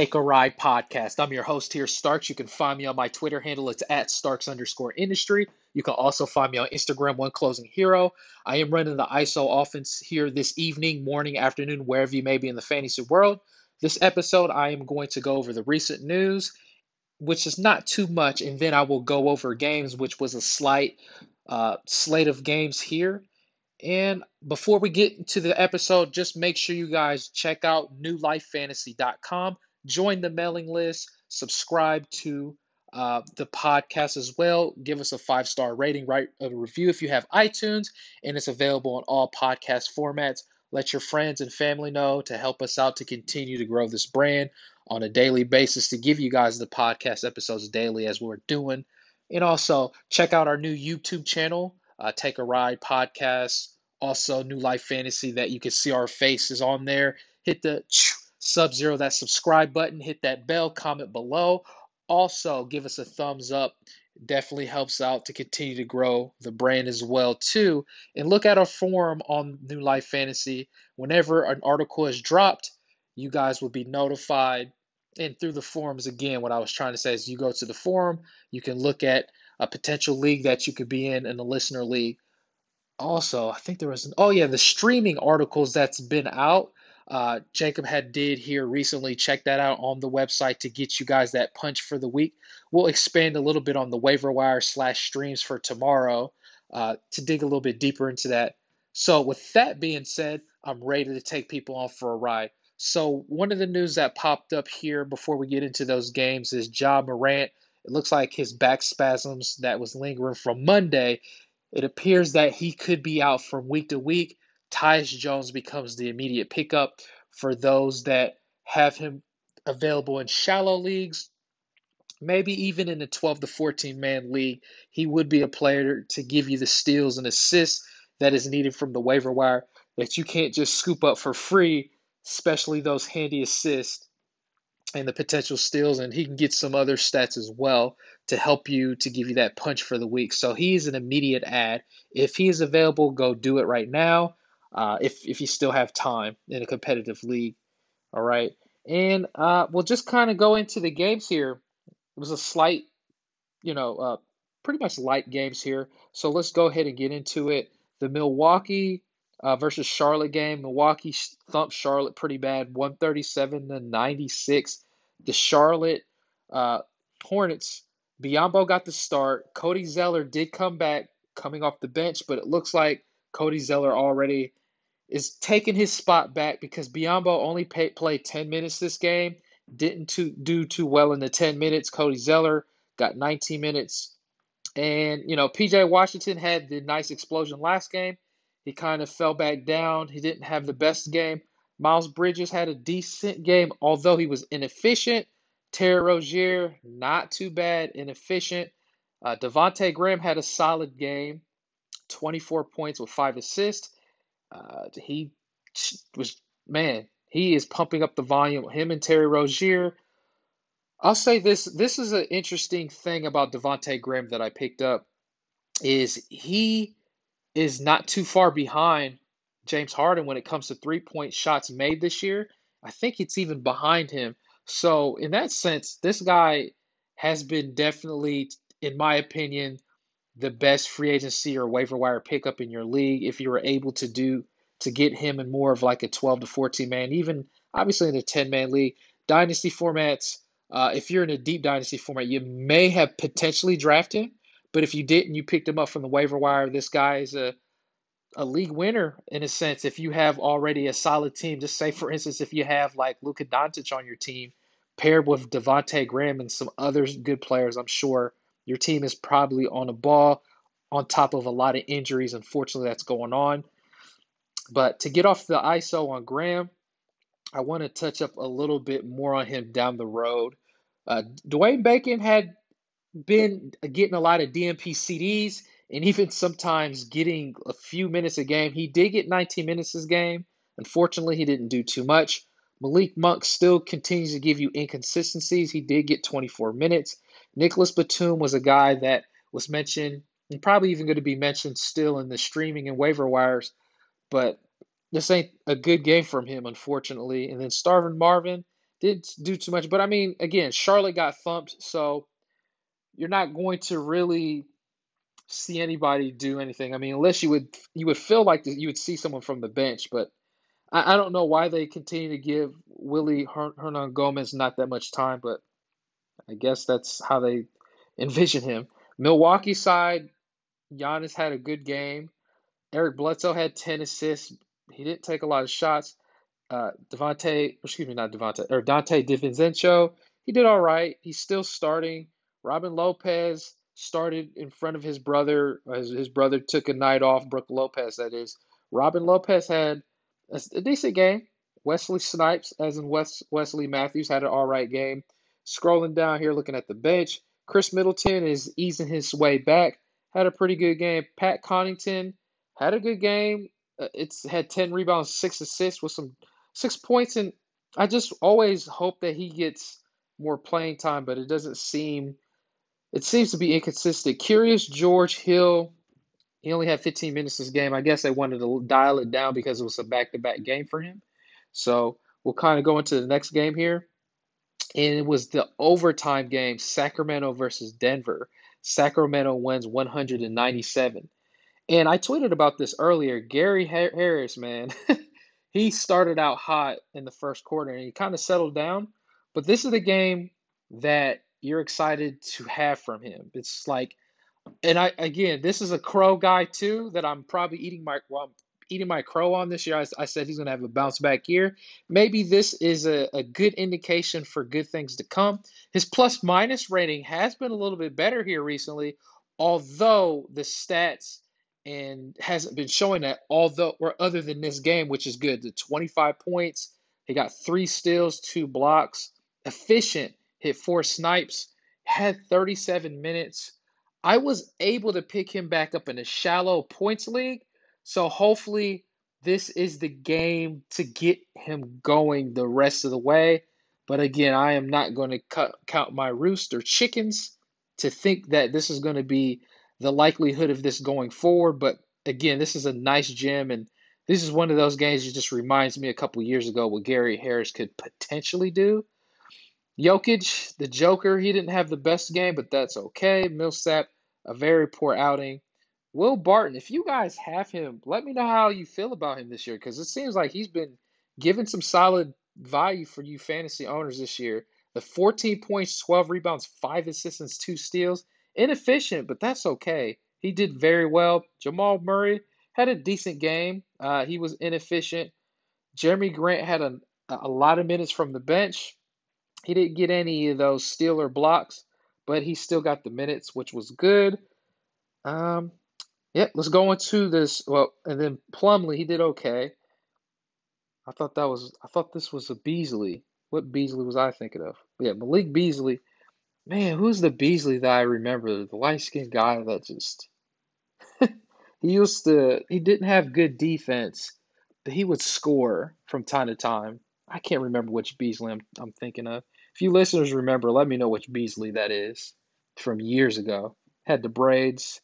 Take a Ride podcast. I'm your host here, Starks. You can find me on my Twitter handle. It's at Starks underscore industry. You can also find me on Instagram, One Closing Hero. I am running the ISO offense here this evening, morning, afternoon, wherever you may be in the fantasy world. This episode, I am going to go over the recent news, which is not too much, and then I will go over games, which was a slight uh, slate of games here. And before we get into the episode, just make sure you guys check out newlifefantasy.com, join the mailing list, subscribe to uh, the podcast as well. Give us a five star rating, write a review if you have iTunes, and it's available on all podcast formats. Let your friends and family know to help us out to continue to grow this brand on a daily basis to give you guys the podcast episodes daily as we're doing. And also check out our new YouTube channel, uh, Take a Ride podcast, also New Life Fantasy that you can see our faces on there. Hit the sub zero that subscribe button, hit that bell, comment below. Also, give us a thumbs up. Definitely helps out to continue to grow the brand as well too. And look at our forum on new life fantasy. Whenever an article is dropped you guys will be notified. And through the forums again what i was trying to say is you go to the forum you can look at a potential league that you could be in in a listener league. Also i think there was an, oh yeah the streaming articles that's been out uh, Jacob had did here recently. Check that out on the website to get you guys that punch for the week. We'll expand a little bit on the waiver wire slash streams for tomorrow uh, to dig a little bit deeper into that. So with that being said, I'm ready to take people on for a ride. So one of the news that popped up here before we get into those games is Ja Morant. It looks like his back spasms that was lingering from Monday. It appears that he could be out from week to week. Tyus Jones becomes the immediate pickup for those that have him available in shallow leagues, maybe even in a 12 to 14 man league. He would be a player to give you the steals and assists that is needed from the waiver wire that you can't just scoop up for free, especially those handy assists and the potential steals. And he can get some other stats as well to help you to give you that punch for the week. So he's an immediate ad. If he is available, go do it right now uh, if if you still have time in a competitive league. All right, and uh, we'll just kind of go into the games here. It was a slight, you know, uh, pretty much light games here. So let's go ahead and get into it. The Milwaukee uh, versus Charlotte game. Milwaukee thumped Charlotte pretty bad, 137 to 96. The Charlotte uh, Hornets. Biyombo got the start. Cody Zeller did come back coming off the bench, but it looks like Cody Zeller already is taking his spot back because Biyombo only pay, played 10 minutes this game, didn't too, do too well in the 10 minutes. Cody Zeller got 19 minutes. And, you know, PJ Washington had the nice explosion last game. He kind of fell back down. He didn't have the best game. Miles Bridges had a decent game, although he was inefficient. Terry Rozier, not too bad, inefficient. Uh, Devonte Graham had a solid game, 24 points with five assists. Uh, he was man. He is pumping up the volume. Him and Terry Rozier. I'll say this. This is an interesting thing about Devonte Graham that I picked up. Is he is not too far behind James Harden when it comes to three point shots made this year. I think it's even behind him. So in that sense, this guy has been definitely, in my opinion, the best free agency or waiver wire pickup in your league if you were able to do to get him in more of like a 12 to 14 man, even obviously in a 10 man league. Dynasty formats, uh, if you're in a deep dynasty format, you may have potentially drafted him, but if you didn't, you picked him up from the waiver wire. This guy is a a league winner in a sense. If you have already a solid team, just say for instance, if you have like Luka Doncic on your team, paired with Devonte Graham and some other good players, I'm sure your team is probably on a ball on top of a lot of injuries. Unfortunately, that's going on. But to get off the ISO on Graham, I want to touch up a little bit more on him down the road. Uh, Dwayne Bacon had been getting a lot of DNP CDs and even sometimes getting a few minutes a game. He did get 19 minutes this game. Unfortunately, he didn't do too much. Malik Monk still continues to give you inconsistencies. He did get 24 minutes. Nicolas Batum was a guy that was mentioned and probably even going to be mentioned still in the streaming and waiver wires, but this ain't a good game from him, unfortunately. And then Starvin Marvin, didn't do too much. But I mean, again, Charlotte got thumped, so you're not going to really see anybody do anything. I mean, unless you would you would feel like you would see someone from the bench, but I, I don't know why they continue to give Willy Hernangomez not that much time, but I guess that's how they envision him. Milwaukee side, Giannis had a good game. Eric Bledsoe had 10 assists. He didn't take a lot of shots. Uh, Devontae, excuse me, not Devontae, or Donte DiVincenzo, he did all right. He's still starting. Robin Lopez started in front of his brother. His, his brother took a night off, Brook Lopez, that is. Robin Lopez had a, a decent game. Wesley Snipes, as in Wes, Wesley Matthews, had an all right game. Scrolling down here, looking at the bench, Khris Middleton is easing his way back. Had a pretty good game. Pat Connaughton had a good game. Uh, it's had 10 rebounds, six assists with some six points, and I just always hope that he gets more playing time, but it doesn't seem. It seems to be inconsistent. Curious George Hill he only had 15 minutes this game. I guess they wanted to dial it down because it was a back to back game for him. So we'll kind of go into the next game here. And it was the overtime game Sacramento versus Denver. Sacramento wins 197. And I tweeted about this earlier. Gary Harris, man, he started out hot in the first quarter and he kind of settled down. But this is the game that you're excited to have from him. It's like and I again, this is a crow guy too that I'm probably eating my well, eating my crow on this year. I, I said he's going to have a bounce back year. Maybe this is a, a good indication for good things to come. His plus minus rating has been a little bit better here recently, although the stats and hasn't been showing that. Although or other than this game, which is good, the 25 points, he got three steals, two blocks, efficient, hit four snipes, had 37 minutes I was able to pick him back up in a shallow points league. So hopefully this is the game to get him going the rest of the way. But again, I am not going to count my rooster chickens to think that this is going to be the likelihood of this going forward. But again, this is a nice gem, and this is one of those games that just reminds me a couple years ago what Gary Harris could potentially do. Jokic, the Joker, he didn't have the best game, but that's okay. Millsap, a very poor outing. Will Barton, if you guys have him, let me know how you feel about him this year because it seems like he's been given some solid value for you fantasy owners this year. The 14 points, 12 rebounds, 5 assists, and 2 steals. Inefficient, but that's okay. He did very well. Jamal Murray had a decent game. Uh, he was inefficient. Jerami Grant had a, a lot of minutes from the bench. He didn't get any of those steal or blocks, but he still got the minutes, which was good. Um, yeah, let's go into this. Well, and then Plumlee, he did okay. I thought that was, I thought this was a Beasley. What Beasley was I thinking of? Yeah, Malik Beasley. Man, who's the Beasley that I remember? The light skinned guy that just. he used to, he didn't have good defense, but he would score from time to time. I can't remember which Beasley I'm, I'm thinking of. If you listeners remember, let me know which Beasley that is from years ago. Had the braids,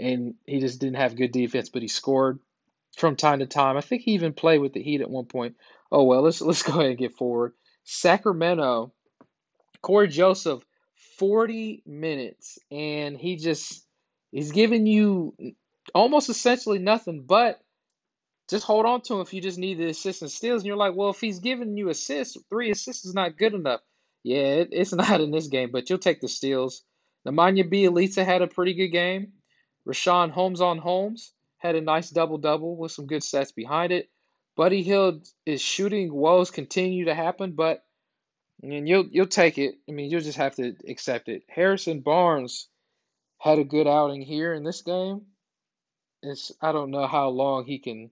and he just didn't have good defense, but he scored from time to time. I think he even played with the Heat at one point. Oh well, let's let's go ahead and get forward. Sacramento, Cory Joseph, 40 minutes, and he just he's giving you almost essentially nothing but just hold on to him if you just need the assists and steals. And you're like, well, if he's giving you assists, three assists is not good enough. Yeah, it, it's not in this game, but you'll take the steals. Nemanja Bjelica had a pretty good game. Richaun Holmes on Holmes had a nice double double with some good stats behind it. Buddy Hield is shooting woes continue to happen, but I mean, you'll you'll take it. I mean, you'll just have to accept it. Harrison Barnes had a good outing here in this game. It's I don't know how long he can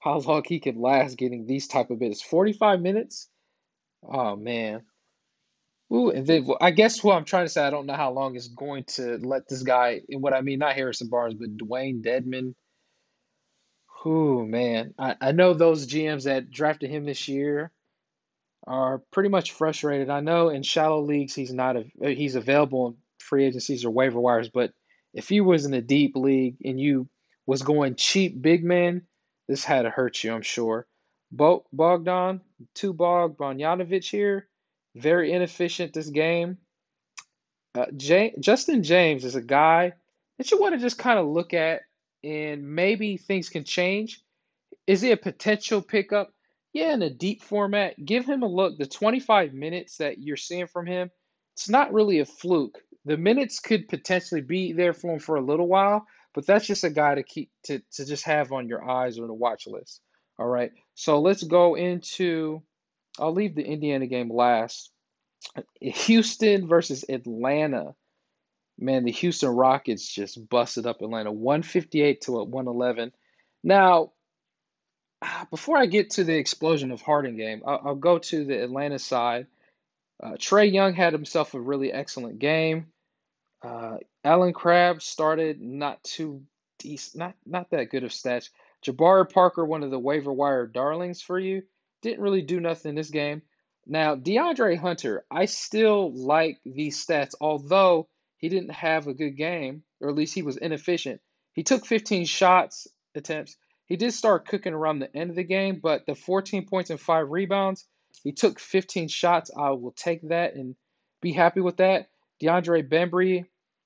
how long he can last getting these type of minutes. 45 minutes? Oh man. Ooh, and then I guess what I'm trying to say, I don't know how long it's going to let this guy, and what I mean, not Harrison Barnes, but Dewayne Dedmon. Ooh, man. I, I know those GMs that drafted him this year are pretty much frustrated. I know in shallow leagues he's not a, uh, he's available in free agencies or waiver wires, but if he was in a deep league and you was going cheap big man, this had to hurt you, I'm sure. Bogdan, two Bog Bogdanovic here. Very inefficient this game. Uh, Justin James is a guy that you want to just kind of look at and maybe things can change. Is he a potential pickup? Yeah, in a deep format. Give him a look. The 25 minutes that you're seeing from him, it's not really a fluke. The minutes could potentially be there for him for a little while, but that's just a guy to keep to, to just have on your eyes or the watch list. All right. So let's go into I'll leave the Indiana game last. Houston versus Atlanta. Man, the Houston Rockets just busted up Atlanta 158 to 111. Now, before I get to the explosion of Harden game, I'll, I'll go to the Atlanta side. Uh, Trae Young had himself a really excellent game. Uh, Allen Crabbe started not too decent, not not that good of stats. Jabari Parker, one of the waiver wire darlings for you, didn't really do nothing in this game. Now, DeAndre Hunter, I still like these stats, although he didn't have a good game, or at least he was inefficient. He took 15 shots attempts. He did start cooking around the end of the game, but the 14 points and five rebounds, he took 15 shots. I will take that and be happy with that. DeAndre Bembry,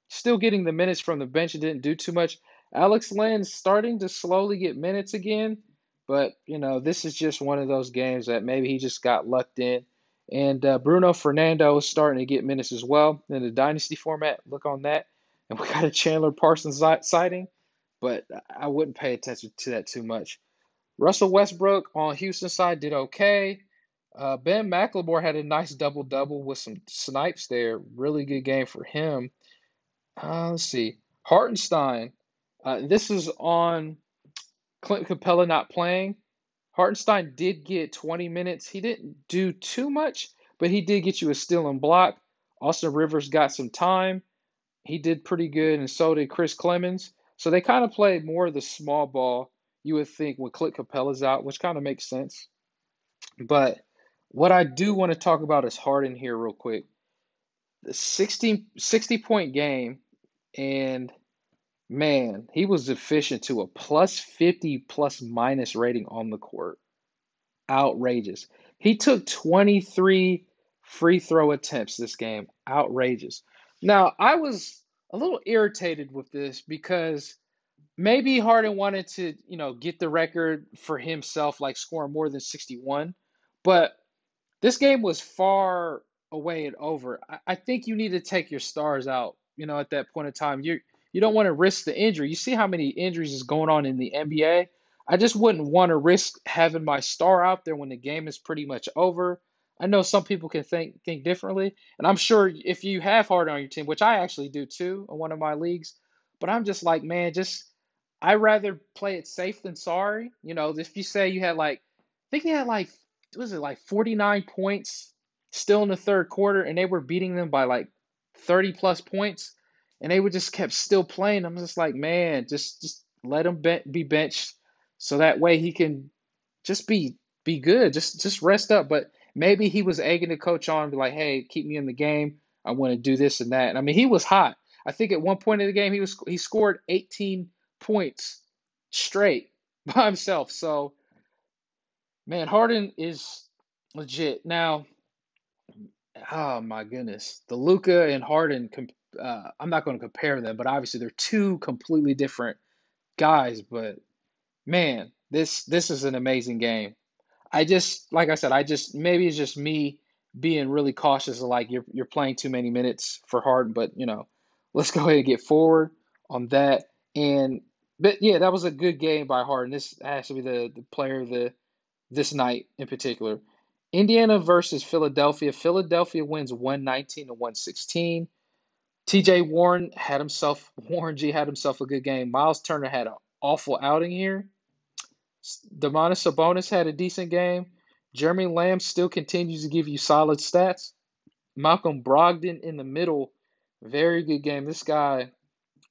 still getting the minutes from the bench, He didn't do too much. Alex Len starting to slowly get minutes again, but you know this is just one of those games that maybe he just got lucked in. And uh, Bruno Fernando is starting to get minutes as well in the dynasty format. Look on that. And we got a Chandler Parsons sighting, but I wouldn't pay attention to that too much. Russell Westbrook on Houston side did okay. Uh, ben McLemore had a nice double double with some snipes there. Really good game for him. Uh, let's see. Hartenstein. Uh, this is on Clint Capela not playing. Hartenstein did get 20 minutes. He didn't do too much, but he did get you a steal and block. Austin Rivers got some time. He did pretty good, and so did Chris Clemons. So they kind of played more of the small ball, you would think, when Clint Capela's out, which kind of makes sense. But what I do want to talk about is Harden here, real quick. The 60, 60 point game, and man, he was efficient to a plus 50 plus minus rating on the court. Outrageous. He took 23 free throw attempts this game. Outrageous. Now, I was a little irritated with this because maybe Harden wanted to, you know, get the record for himself, like scoring more than 61. But this game was far away and over. I, I think you need to take your stars out, you know, at that point in time. You're you don't want to risk the injury. You see how many injuries is going on in the NBA. I just wouldn't want to risk having my star out there when the game is pretty much over. I know some people can think think differently, and I'm sure if you have Harden on your team, which I actually do too in one of my leagues, but I'm just like, man, just I rather play it safe than sorry. You know, if you say you had like, I think he had like, was it like 49 points still in the third quarter, and they were beating them by like 30 plus points and they would just kept still playing. I'm just like, man, just just let him be benched so that way he can just be be good, just just rest up. But maybe he was egging the coach on, be like, hey, keep me in the game. I want to do this and that. And I mean, he was hot. I think at one point in the game he was he scored 18 points straight by himself. So, man, Harden is legit. Now, oh my goodness, the Luka and Harden uh, I'm not going to compare them, but obviously they're two completely different guys. But man, this this is an amazing game. I just like I said, I just maybe it's just me being really cautious of like you're you're playing too many minutes for Harden, but you know, let's go ahead and get forward on that. And but yeah, that was a good game by Harden. This has to be the, the player of the this night in particular. Indiana versus Philadelphia. Philadelphia wins 119 to 116. TJ Warren had himself Warren G had himself a good game. Miles Turner had an awful outing here. Domantas Sabonis had a decent game. Jeremy Lamb still continues to give you solid stats. Malcolm Brogdon in the middle, very good game. This guy,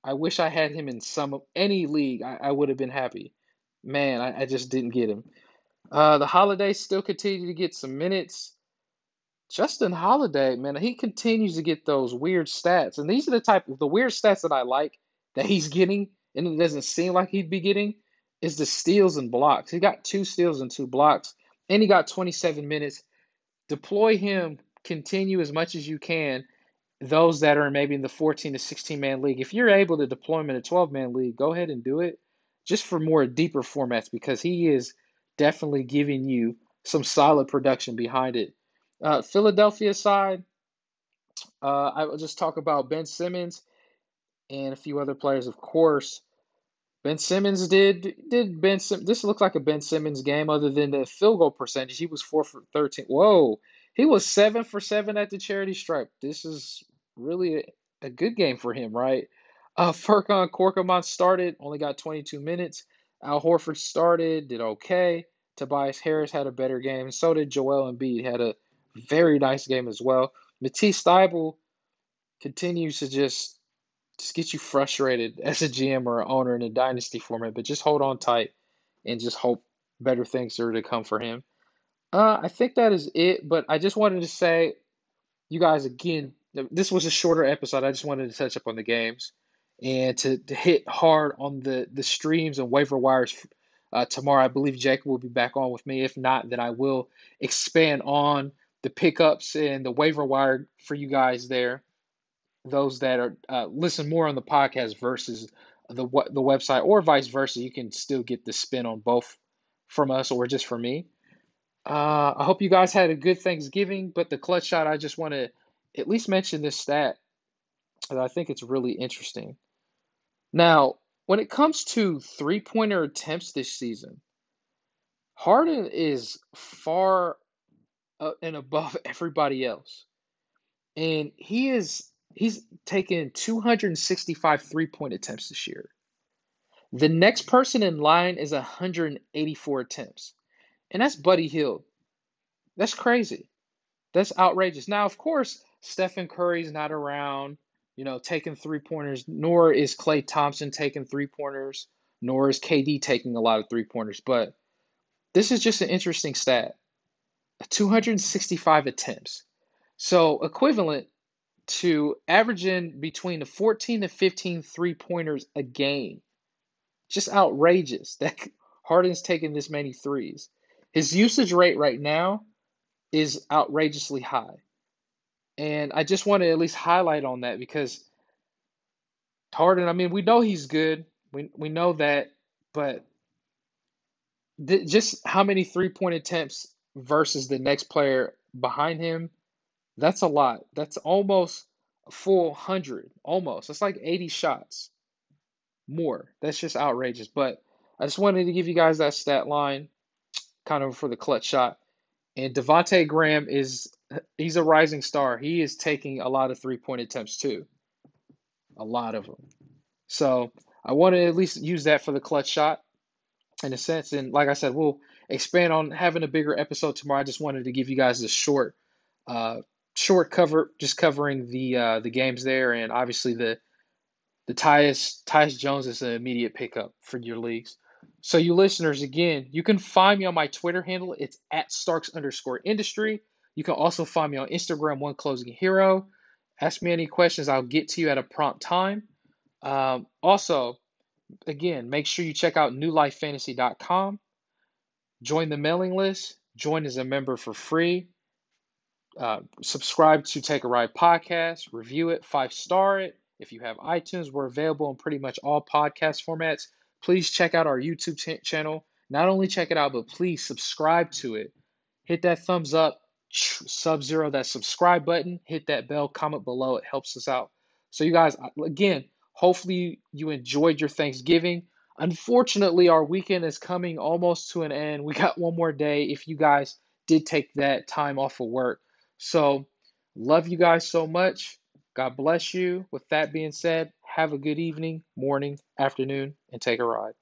I wish I had him in some of any league. I, I would have been happy. Man, I, I just didn't get him. Uh, the holidays still continue to get some minutes. Justin Holiday, man, he continues to get those weird stats. And these are the type of the weird stats that I like that he's getting, and it doesn't seem like he'd be getting, is the steals and blocks. He got two steals and two blocks. and he got 27 minutes. Deploy him, continue as much as you can. Those that are maybe in the 14 to 16 man league, if you're able to deploy him in a 12 man league, go ahead and do it just for more deeper formats because he is definitely giving you some solid production behind it. Uh, Philadelphia side, uh, I will just talk about Ben Simmons and a few other players, of course. Ben Simmons did did Ben Sim, this looked like a Ben Simmons game other than the field goal percentage. He was four for thirteen. Whoa, he was seven for seven at the charity stripe. This is really a, a good game for him, right? Uh, Furkan Korkmaz started, only got 22 minutes. Al Horford started, did okay. Tobias Harris had a better game. So did Joel Embiid, had a very nice game as well. Matisse Thybulle continues to just just get you frustrated as a GM or owner in a dynasty format, but just hold on tight and just hope better things are to come for him. Uh, I think that is it, but I just wanted to say, you guys, again, this was a shorter episode. I just wanted to touch up on the games and to, to hit hard on the, the streams and waiver wires uh, tomorrow. I believe Jacob will be back on with me. If not, then I will expand on the pickups and the waiver wire for you guys there. Those that are uh, listen more on the podcast versus the the website, or vice versa, you can still get the spin on both from us or just for me. Uh, I hope you guys had a good Thanksgiving. But the clutch shot, I just want to at least mention this stat. Because I think it's really interesting. Now, when it comes to three pointer attempts this season, Harden is far uh, and above everybody else. And he is he's taken 265 three point attempts this year. The next person in line is 184 attempts. And that's Buddy Hield. That's crazy. That's outrageous. Now, of course, Stephen Curry's not around you know, taking three pointers, nor is Klay Thompson taking three pointers, nor is KD taking a lot of three pointers. But this is just an interesting stat 265 attempts. So, equivalent to averaging between the 14 to 15 three pointers a game. Just outrageous that Harden's taking this many threes. His usage rate right now is outrageously high. And I just want to at least highlight on that because Harden, I mean, we know he's good. We we know that, but th- just how many three-point attempts versus the next player behind him, that's a lot. That's almost a full 100, almost. That's like 80 shots more. That's just outrageous. But I just wanted to give you guys that stat line kind of for the clutch shot. And Devonte Graham is he's a rising star. He is taking a lot of three point attempts too, a lot of them. So I want to at least use that for the clutch shot in a sense. And like I said, we'll expand on having a bigger episode tomorrow. I just wanted to give you guys a short, uh, short cover, just covering the uh, the games there, and obviously the the Tyus Tyus Jones is an immediate pickup for your leagues. So you listeners, again, you can find me on my Twitter handle. It's at Starks underscore industry. You can also find me on Instagram, One Closing Hero. Ask me any questions. I'll get to you at a prompt time. Um, also, again, make sure you check out newlifefantasy.com. Join the mailing list. Join as a member for free. Uh, subscribe to Take a Ride podcast. Review it. Five star it. If you have iTunes, we're available in pretty much all podcast formats. Please check out our YouTube ch- channel. Not only check it out, but please subscribe to it. Hit that thumbs up sub zero that subscribe button, hit that bell, comment below. It helps us out. So, you guys, again, hopefully you enjoyed your Thanksgiving. Unfortunately, our weekend is coming almost to an end. We got one more day if you guys did take that time off of work. So, love you guys so much. God bless you. With that being said, have a good evening, morning, afternoon, and take a ride.